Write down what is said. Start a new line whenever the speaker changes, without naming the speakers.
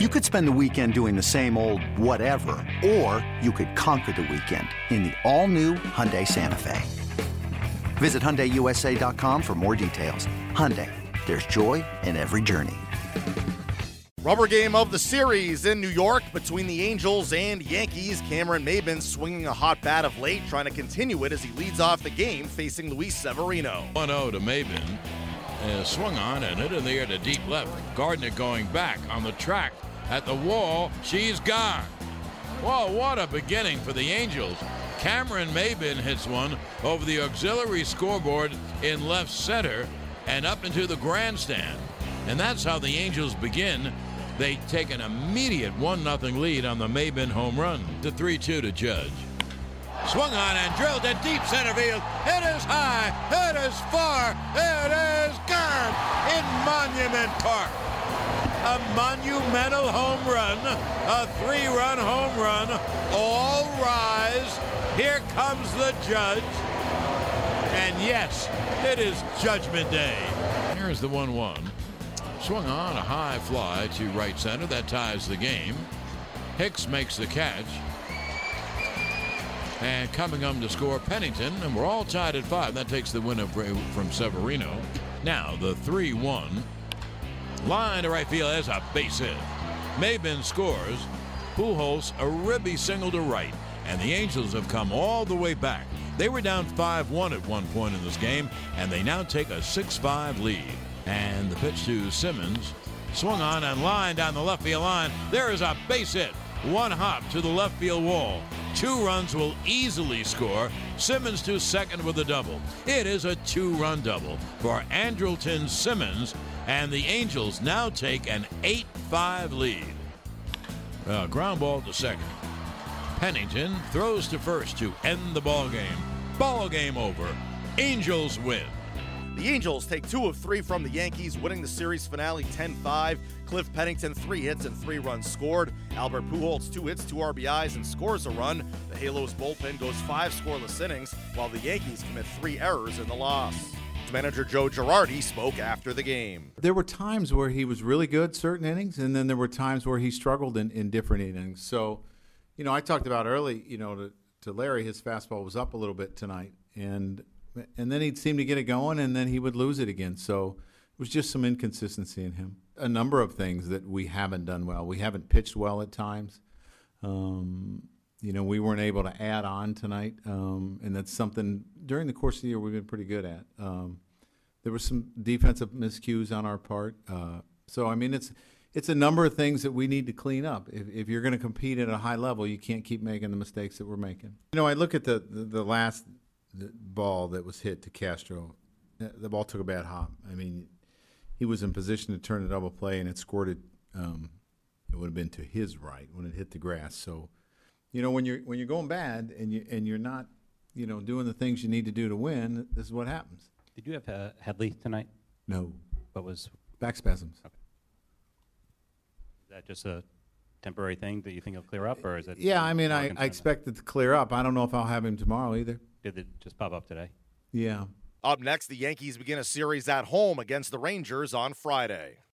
You could spend the weekend doing the same old whatever, or you could conquer the weekend in the all-new Hyundai Santa Fe. Visit HyundaiUSA.com for more details. Hyundai, there's joy in every journey.
Rubber game of the series in New York between the Angels and Yankees. Cameron Maybin swinging a hot bat of late, trying to continue it as he leads off the game facing Luis Severino.
1 0 to Maybin. Uh, swung on and hit in the air to deep left. Gardner going back on the track at the wall. She's gone. Well, what a beginning for the Angels. Cameron Maybin hits one over the auxiliary scoreboard in left center and up into the grandstand. And that's how the Angels begin. They take an immediate 1 0 lead on the Maybin home run to 3 2 to Judge. Swung on and drilled to deep center field. It is high. It is far. It is gone in Monument Park. A monumental home run, a three run home run. All rise. Here comes the judge. And yes, it is Judgment Day. Here's the 1 1. Swung on a high fly to right center. That ties the game. Hicks makes the catch. And coming up to score Pennington, and we're all tied at five. That takes the win away from Severino. Now the 3 1. Line to right field as a base hit. Maybin scores. Pujols a ribby single to right. And the Angels have come all the way back. They were down 5 1 at one point in this game, and they now take a 6 5 lead. And the pitch to Simmons. Swung on and line down the left field line. There is a base hit. One hop to the left field wall. Two runs will easily score. Simmons to second with a double. It is a two run double for Andrelton Simmons, and the Angels now take an 8 5 lead. Uh, ground ball to second. Pennington throws to first to end the ball game. Ball game over. Angels win.
The Angels take two of three from the Yankees, winning the series finale 10 5. Cliff Pennington, three hits and three runs scored. Albert Pujols, two hits, two RBIs, and scores a run. The Halos bullpen goes five scoreless innings, while the Yankees commit three errors in the loss. Manager Joe Girardi spoke after the game.
There were times where he was really good certain innings, and then there were times where he struggled in, in different innings. So, you know, I talked about early, you know, to, to Larry, his fastball was up a little bit tonight, and and then he'd seem to get it going, and then he would lose it again. So it was just some inconsistency in him. A number of things that we haven't done well. We haven't pitched well at times. Um, you know, we weren't able to add on tonight, um, and that's something during the course of the year we've been pretty good at. Um, there were some defensive miscues on our part. Uh, so I mean, it's it's a number of things that we need to clean up. If, if you're going to compete at a high level, you can't keep making the mistakes that we're making. You know, I look at the the, the last ball that was hit to Castro. The ball took a bad hop. I mean, he was in position to turn a double play, and it squirted. Um, it would have been to his right when it hit the grass. So, you know, when you're when you're going bad and you and you're not, you know, doing the things you need to do to win, this is what happens.
Did you have uh, Headley tonight?
No.
What was
back spasms?
Okay. Is that just a temporary thing that you think will clear up, or is it?
Yeah, I mean, I, I expect it to clear up. I don't know if I'll have him tomorrow either.
Did it just pop up today?
Yeah.
Up next, the Yankees begin a series at home against the Rangers on Friday.